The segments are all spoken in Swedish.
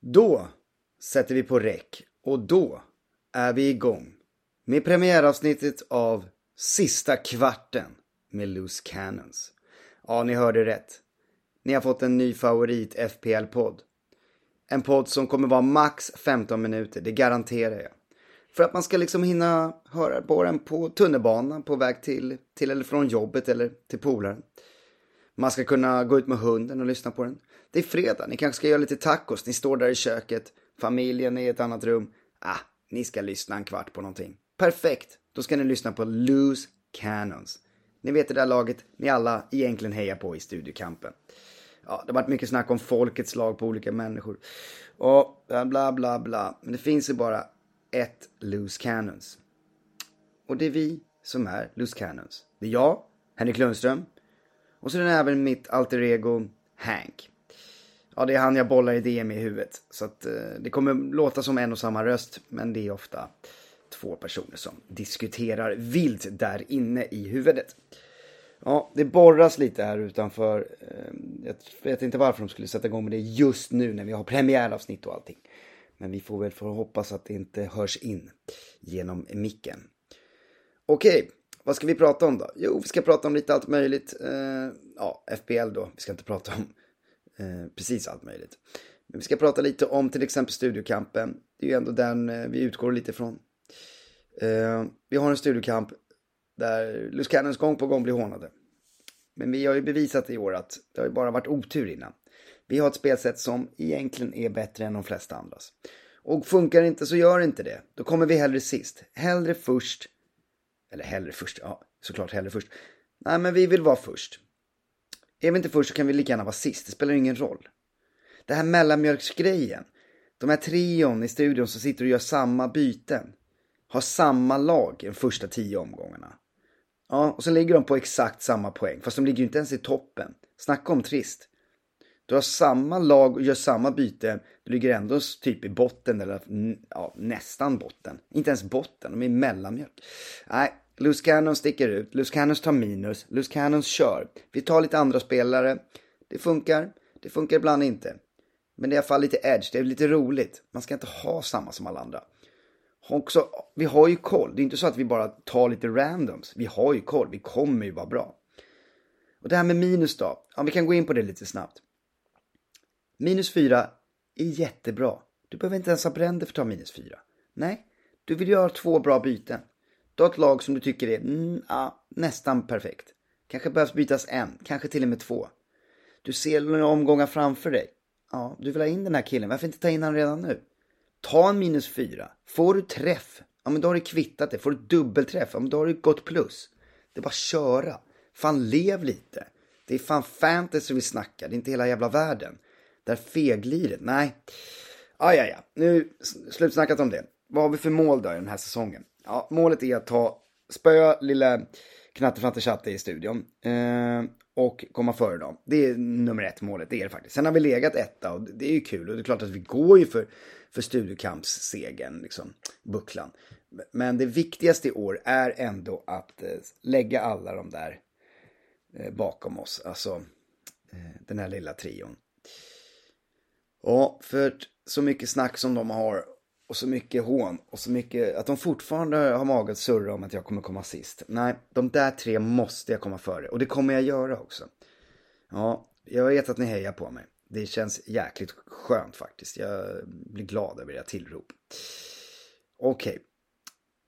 Då sätter vi på räck och då är vi igång med premiäravsnittet av Sista kvarten med Loose Cannons. Ja, ni hörde rätt. Ni har fått en ny favorit FPL-podd. En podd som kommer vara max 15 minuter, det garanterar jag. För att man ska liksom hinna höra på den på tunnelbanan på väg till, till eller från jobbet eller till polaren. Man ska kunna gå ut med hunden och lyssna på den. Det är fredag, ni kanske ska göra lite tacos, ni står där i köket, familjen är i ett annat rum. Ah, ni ska lyssna en kvart på någonting. Perfekt, då ska ni lyssna på Loose Cannons. Ni vet det där laget ni alla egentligen hejar på i studiekampen. Ja, det har varit mycket snack om folkets lag på olika människor. Och bla bla bla. Men det finns ju bara ett Loose Cannons. Och det är vi som är Loose Cannons. Det är jag, Henrik Lundström. Och så är även mitt alter ego Hank. Ja, det är han jag bollar idéer med i huvudet. Så att eh, det kommer låta som en och samma röst, men det är ofta två personer som diskuterar vilt där inne i huvudet. Ja, det borras lite här utanför. Eh, jag vet inte varför de skulle sätta igång med det just nu när vi har premiäravsnitt och allting. Men vi får väl få hoppas att det inte hörs in genom micken. Okej, vad ska vi prata om då? Jo, vi ska prata om lite allt möjligt. Eh, ja, FPL då. Vi ska inte prata om eh, precis allt möjligt. Men vi ska prata lite om till exempel studiokampen. Det är ju ändå den eh, vi utgår lite ifrån. Eh, vi har en studiokamp där Luskanens gång på gång blir hånade. Men vi har ju bevisat i år att det har ju bara varit otur innan. Vi har ett spelsätt som egentligen är bättre än de flesta andras. Och funkar det inte så gör inte det. Då kommer vi hellre sist. Hellre först. Eller hellre först, ja såklart hellre först. Nej men vi vill vara först. Är vi inte först så kan vi lika gärna vara sist. Det spelar ingen roll. Det här mellanmjölksgrejen. De här trion i studion som sitter och gör samma byten. Har samma lag de första tio omgångarna. Ja, och sen ligger de på exakt samma poäng. Fast de ligger ju inte ens i toppen. Snacka om trist. Du har samma lag och gör samma byte. Du ligger ändå typ i botten eller mm, ja, nästan botten. Inte ens botten, de är mellanmjölk. Nej, Loose Cannon sticker ut. Loose Cannons tar minus. Loose Cannons kör. Vi tar lite andra spelare. Det funkar. Det funkar ibland inte. Men det är i alla fall lite edge. Det är lite roligt. Man ska inte ha samma som alla andra. Också, vi har ju koll. Det är inte så att vi bara tar lite randoms. Vi har ju koll. Vi kommer ju vara bra. Och det här med minus då. Ja, vi kan gå in på det lite snabbt. Minus 4 är jättebra. Du behöver inte ens ha bränder för att ta minus 4. Nej, du vill göra två bra byten. Du har ett lag som du tycker är mm, ja, nästan perfekt. Kanske behövs bytas en, kanske till och med två. Du ser några omgångar framför dig. Ja, du vill ha in den här killen. Varför inte ta in honom redan nu? Ta en minus 4. Får du träff, ja men då har du kvittat det. Får du dubbelträff, ja men då har du gått plus. Det är bara att köra. Fan, lev lite. Det är fan fantasy vi snackar, det är inte hela jävla världen. Där fegliret, nej. Ah, ja, ja, nu slutsnackat om det. Vad har vi för mål då i den här säsongen? Ja, målet är att ta, spöa lilla Knattefnatte i studion. Eh, och komma före dem. Det är nummer ett målet, det är det faktiskt. Sen har vi legat etta och det är ju kul och det är klart att vi går ju för, för studiokampssegen, liksom, bucklan. Men det viktigaste i år är ändå att eh, lägga alla de där eh, bakom oss, alltså eh, den här lilla trion. Ja, för så mycket snack som de har och så mycket hån och så mycket att de fortfarande har mage att surra om att jag kommer komma sist. Nej, de där tre måste jag komma före och det kommer jag göra också. Ja, jag vet att ni hejar på mig. Det känns jäkligt skönt faktiskt. Jag blir glad över era tillrop. Okej.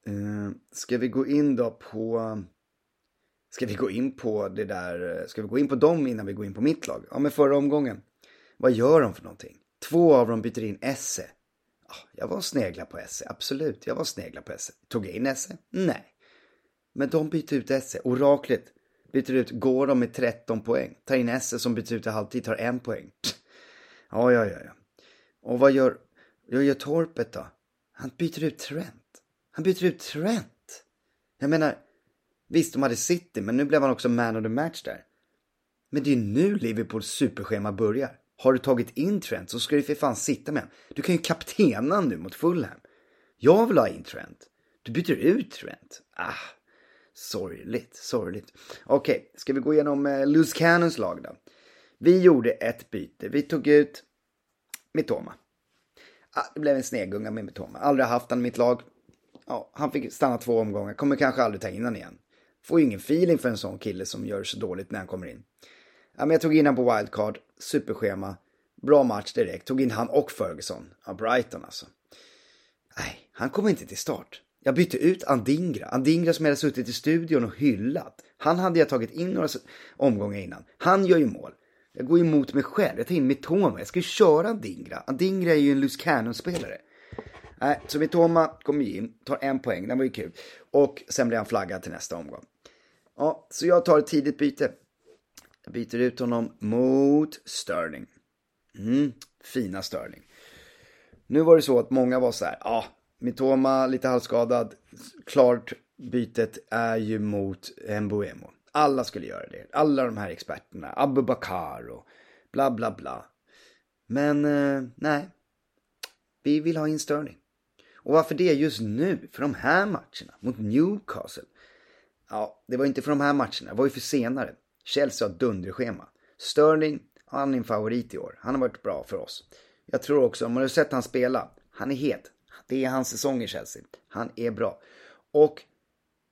Okay. Uh, ska vi gå in då på... Ska vi gå in på det där... Ska vi gå in på dem innan vi går in på mitt lag? Ja, men förra omgången. Vad gör de för någonting? Två av dem byter in Esse. Ah, jag var snegla på Esse, absolut. Jag var snegla på Esse. Tog jag in Esse? Nej. Men de byter ut Esse. Oraklet byter ut, går de med 13 poäng. Tar in Esse som byter ut i halvtid, tar en poäng. Ja, ja, ja, ja. Och vad gör, vad gör Torpet då? Han byter ut Trent. Han byter ut Trent. Jag menar, visst de hade City, men nu blev han också man of the match där. Men det är nu Liverpools superschema börjar. Har du tagit in Trent så ska du för fan sitta med honom. Du kan ju kaptena nu mot Fulham. Jag vill ha in Trent. Du byter ut Trent. Ah, sorgligt, sorgligt. Okej, okay, ska vi gå igenom eh, Loose Cannons lag då? Vi gjorde ett byte. Vi tog ut Mitoma. Ah, det blev en snegunga med Mitoma. Aldrig haft han i mitt lag. Ja, han fick stanna två omgångar. Kommer kanske aldrig ta in honom igen. Får ju ingen feeling för en sån kille som gör så dåligt när han kommer in. Ja, men jag tog in honom på wildcard. Superschema. Bra match direkt. Tog in han och Ferguson. Ja, Brighton alltså. Nej, han kom inte till start. Jag bytte ut Andingra. Andingra som jag hade suttit i studion och hyllat. Han hade jag tagit in några omgångar innan. Han gör ju mål. Jag går emot mig själv. Jag tar in Mitoma. Jag ska ju köra Andingra. Andingra är ju en Loose Cannon-spelare. Nej, så Mitoma kommer ju in, tar en poäng, den var ju kul. Och sen blir han flaggad till nästa omgång. Ja, så jag tar ett tidigt byte. Jag byter ut honom mot Sterling. Mm, fina Sterling. Nu var det så att många var så här, ja, ah, Mitoma lite halvskadad. Klart bytet är ju mot Mbuemo. Alla skulle göra det. Alla de här experterna. Abu Bakar och bla bla bla. Men eh, nej. Vi vill ha in Sterling. Och varför det just nu? För de här matcherna mot Newcastle. Ja, det var inte för de här matcherna. Det var ju för senare. Chelsea har dunderschema. Sterling, han är en favorit i år. Han har varit bra för oss. Jag tror också, om man har sett han spela, han är het. Det är hans säsong i Chelsea. Han är bra. Och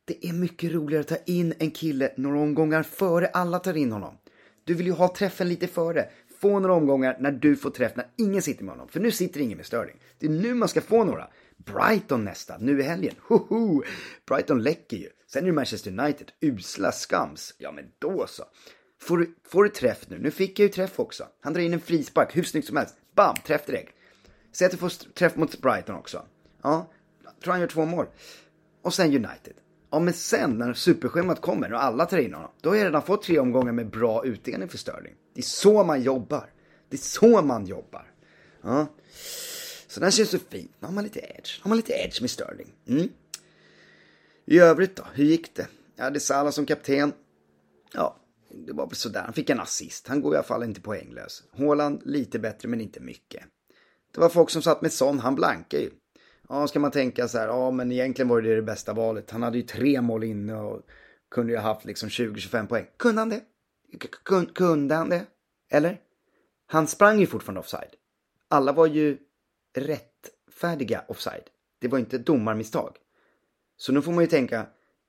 det är mycket roligare att ta in en kille några omgångar före alla tar in honom. Du vill ju ha träffen lite före. Få några omgångar när du får träff när ingen sitter med honom. För nu sitter ingen med Sterling. Det är nu man ska få några. Brighton nästa, nu i helgen. Hoho! Brighton läcker ju. Sen är det Manchester United, usla skams. Ja men då så. Får du, får du träff nu? Nu fick jag ju träff också. Han drar in en frispark, hur snyggt som helst. Bam, träff direkt. Säg att du får träff mot Brighton också. Ja, tror han gör två mål. Och sen United. Ja, men sen när superschemat kommer och alla tar in honom, då har jag redan fått tre omgångar med bra utdelning för Sterling. Det är så man jobbar. Det är så man jobbar. Ja. Så den känns så fint. Nu har man lite edge. Har man lite edge med Sterling. Mm. I övrigt då, hur gick det? Jag hade Salah som kapten. Ja, det var väl sådär. Han fick en assist. Han går i alla fall inte poänglös. Håland lite bättre men inte mycket. Det var folk som satt med Son, han blankar ju. Ja, ska man tänka så här, ja men egentligen var det det bästa valet. Han hade ju tre mål inne och kunde ju ha haft liksom 20-25 poäng. Kunde han det? kunde han det? Eller? Han sprang ju fortfarande offside. Alla var ju rättfärdiga offside. Det var inte domarmisstag. Så nu får man ju tänka,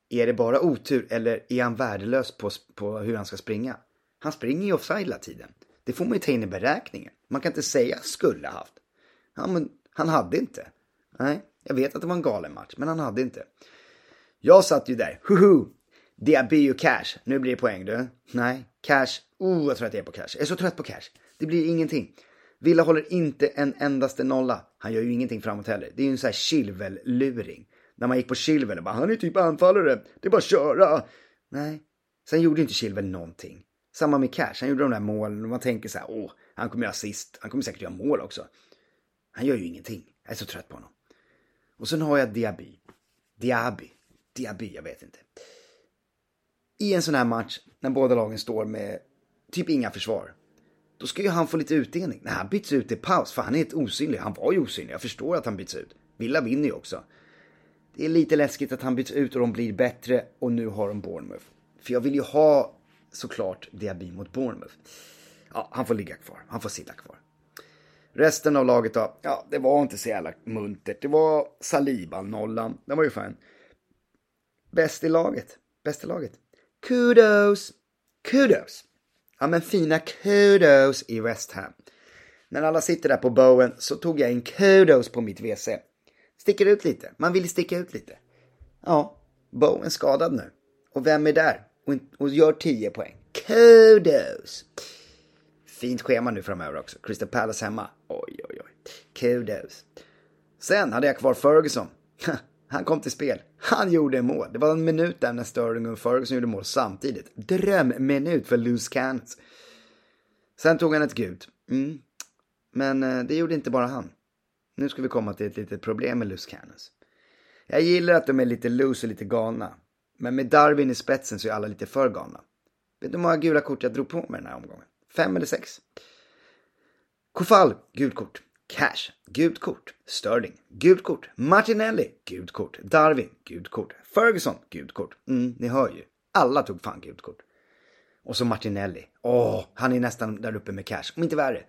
är det bara otur eller är han värdelös på, på hur han ska springa? Han springer ju offside hela tiden. Det får man ju ta in i beräkningen. Man kan inte säga skulle haft. Ja, men han hade inte. Nej, jag vet att det var en galen match, men han hade inte. Jag satt ju där, huhu! Diaby och cash. Nu blir det poäng du. Nej, cash. Oh, vad trött jag är på cash. Jag är så trött på cash. Det blir ingenting. Villa håller inte en endaste nolla. Han gör ju ingenting framåt heller. Det är ju en sån här chilvel-luring. När man gick på Chilwell bara, han är typ anfallare. Det är bara att köra. Nej, sen gjorde inte Chilwell någonting. Samma med Cash, han gjorde de där målen och man tänker så här, åh, han kommer göra assist. Han kommer säkert göra mål också. Han gör ju ingenting. Jag är så trött på honom. Och sen har jag Diaby. Diaby. Diaby, jag vet inte. I en sån här match, när båda lagen står med typ inga försvar. Då ska ju han få lite utdelning. När han byts ut i paus, för han är helt osynlig. Han var ju osynlig, jag förstår att han byts ut. Villa vinner ju också. Det är lite läskigt att han byts ut och de blir bättre och nu har de Bournemouth. För jag vill ju ha såklart Diaby mot Bournemouth. Ja, han får ligga kvar. Han får sitta kvar. Resten av laget då, ja, det var inte så jävla muntert. Det var Saliba, nollan. Den var ju fan bäst i laget. Bäst i laget. Kudos! Kudos! Ja, men fina kudos i West Ham. När alla sitter där på Bowen så tog jag en kudos på mitt WC. Sticker ut lite. Man vill sticka ut lite. Ja, Bowen skadad nu. Och vem är där? Och, och gör 10 poäng. Kudos! Fint schema nu framöver också. Crystal Palace hemma. Oj, oj, oj. Kudos. Sen hade jag kvar Ferguson. Han kom till spel. Han gjorde mål. Det var en minut där när Sterling och Ferguson gjorde mål samtidigt. Drömminut för loose cannons. Sen tog han ett gult. Mm. Men eh, det gjorde inte bara han. Nu ska vi komma till ett litet problem med loose cannons. Jag gillar att de är lite loose och lite galna. Men med Darwin i spetsen så är alla lite för galna. Vet du hur många gula kort jag drog på mig den här omgången? Fem eller sex. Kofall, gult kort. Cash, gult kort. Sterling, gult kort. Martinelli, gult kort. Darwin, gult kort. Ferguson, gult kort. Mm, ni hör ju. Alla tog fan gult kort. Och så Martinelli. Åh, han är nästan där uppe med cash. Om inte värre.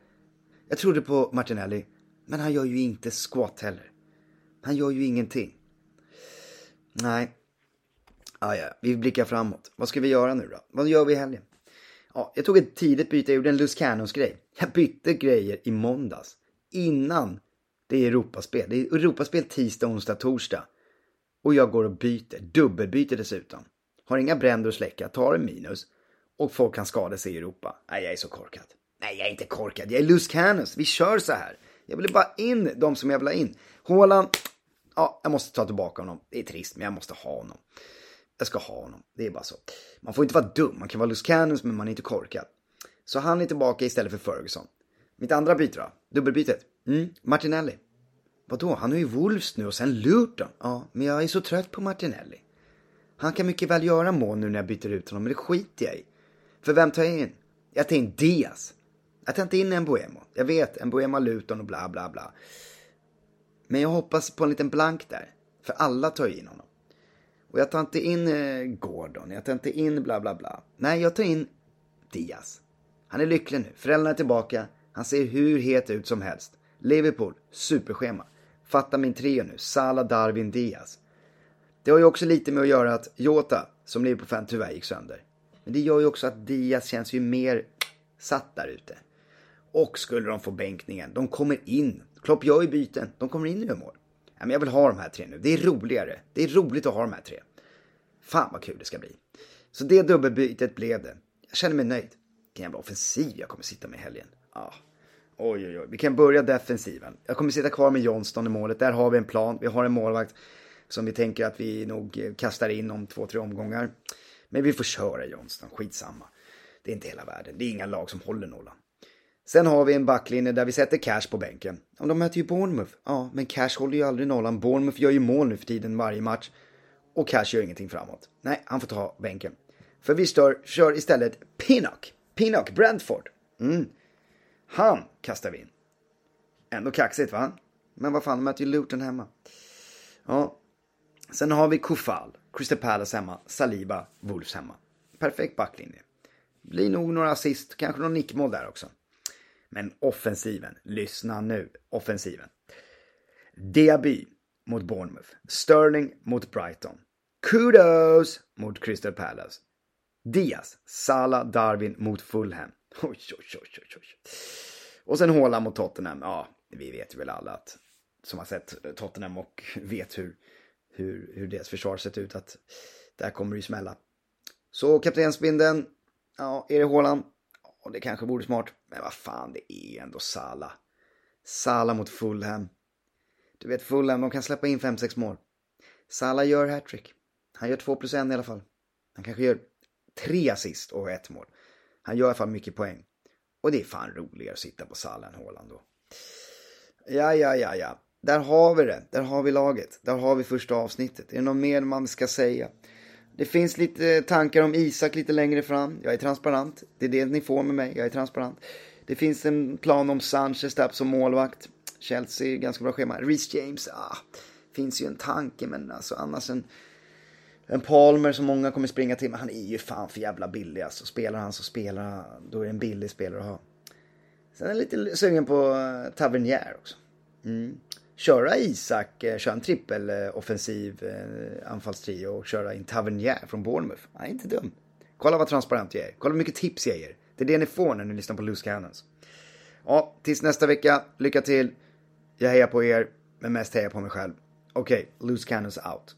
Jag trodde på Martinelli. Men han gör ju inte squat heller. Han gör ju ingenting. Nej. Ah, ja, vi blickar framåt. Vad ska vi göra nu då? Vad gör vi i helgen? Ja, jag tog ett tidigt byte, jag gjorde en Loose Cannons-grej. Jag bytte grejer i måndags. Innan det är Europaspel. Det är Europaspel tisdag, onsdag, torsdag. Och jag går och byter. Dubbelbyter dessutom. Har inga bränder att släcka, tar en minus. Och folk kan skada sig i Europa. Nej, jag är så korkad. Nej, jag är inte korkad. Jag är Loose Cannons. Vi kör så här. Jag vill bara in de som jag vill ha in. Håland, ja, jag måste ta tillbaka honom. Det är trist, men jag måste ha honom. Jag ska ha honom. Det är bara så. Man får inte vara dum. Man kan vara loose cannons, men man är inte korkad. Så han är tillbaka istället för Ferguson. Mitt andra byte då? Dubbelbytet? Mm, Martinelli. Vadå? Han är ju Wolves nu och sen Luton. Ja, men jag är så trött på Martinelli. Han kan mycket väl göra mål nu när jag byter ut honom, men det skiter jag i. För vem tar jag in? Jag tar in Diaz. Jag tar inte in en Boemo. Jag vet, en Boemo Luton och bla bla bla. Men jag hoppas på en liten blank där. För alla tar in honom. Och jag tar inte in eh, Gordon, jag tar inte in bla bla bla. Nej, jag tar in Diaz. Han är lycklig nu, föräldrarna är tillbaka, han ser hur het ut som helst. Liverpool, superschema. Fatta min trio nu, Salah, Darwin, Diaz. Det har ju också lite med att göra att Jota, som Liverpool-fan, tyvärr gick sönder. Men det gör ju också att Diaz känns ju mer satt där ute. Och skulle de få bänkningen, de kommer in. Klopp gör ju byten, de kommer in och gör mål. Ja, men jag vill ha de här tre nu, det är roligare. Det är roligt att ha de här tre. Fan vad kul det ska bli. Så det dubbelbytet blev det. Jag känner mig nöjd. Vilken jävla offensiv jag kommer sitta med i helgen. Ah. Oj, oj, oj. Vi kan börja defensiven. Jag kommer sitta kvar med Johnston i målet. Där har vi en plan. Vi har en målvakt som vi tänker att vi nog eh, kastar in om två, tre omgångar. Men vi får köra Johnston, skitsamma. Det är inte hela världen. Det är inga lag som håller nollan. Sen har vi en backlinje där vi sätter Cash på bänken. Och de möter ju Bournemouth. Ja, men Cash håller ju aldrig nollan. Bournemouth gör ju mål nu för tiden varje match. Och Cash gör ingenting framåt. Nej, han får ta bänken. För vi stör, kör istället Pinnock. Pinnock, Brentford. Mm. Han kastar vi in. Ändå kaxigt va? Men vad fan, de möter ju Luton hemma. Ja. Sen har vi Kofal, Crystal Palace hemma, Saliba, Wolves hemma. Perfekt backlinje. Blir nog några assist, kanske någon nickmål där också. Men offensiven, lyssna nu, offensiven. Diaby mot Bournemouth. Sterling mot Brighton. Kudos mot Crystal Palace. Diaz, Salah, Darwin mot Fulham. Oj, oj, oj, oj, oj. Och sen Haaland mot Tottenham. Ja, vi vet ju väl alla att som har sett eh, Tottenham och vet hur, hur, hur deras försvar sett ut att där kommer det ju smälla. Så kaptensbindeln, ja, är det Haaland? Och det kanske vore smart. Men vad fan, det är ändå Salah. Salah mot Fulham. Du vet Fulham, de kan släppa in 5-6 mål. Salah gör hattrick. Han gör 2 plus 1 i alla fall. Han kanske gör 3 assist och ett mål. Han gör i alla fall mycket poäng. Och det är fan roligare att sitta på Salah än Haaland då. Ja, ja, ja, ja. Där har vi det. Där har vi laget. Där har vi första avsnittet. Är det något mer man ska säga? Det finns lite tankar om Isak lite längre fram. Jag är transparent. Det är det ni får med mig. Jag är transparent. Det finns en plan om Sanchez där som målvakt. Chelsea, ganska bra schema. Reece James, ah, finns ju en tanke men alltså annars en, en Palmer som många kommer springa till. Men han är ju fan för jävla billig alltså. Spelar han så spelar han, då är det en billig spelare att ha. Sen är jag lite sugen på eh, Tavernier också. Mm. Köra Isak, eh, köra en trippeloffensiv eh, eh, anfallstrio och köra in Tavernier från Bournemouth. Han är inte dum. Kolla vad transparent jag är. Kolla hur mycket tips jag ger. Det är det ni får när ni lyssnar på Loose Cannons. Ja, tills nästa vecka. Lycka till. Jag hejar på er, men mest hejar på mig själv. Okej, okay, Loose Cannons out.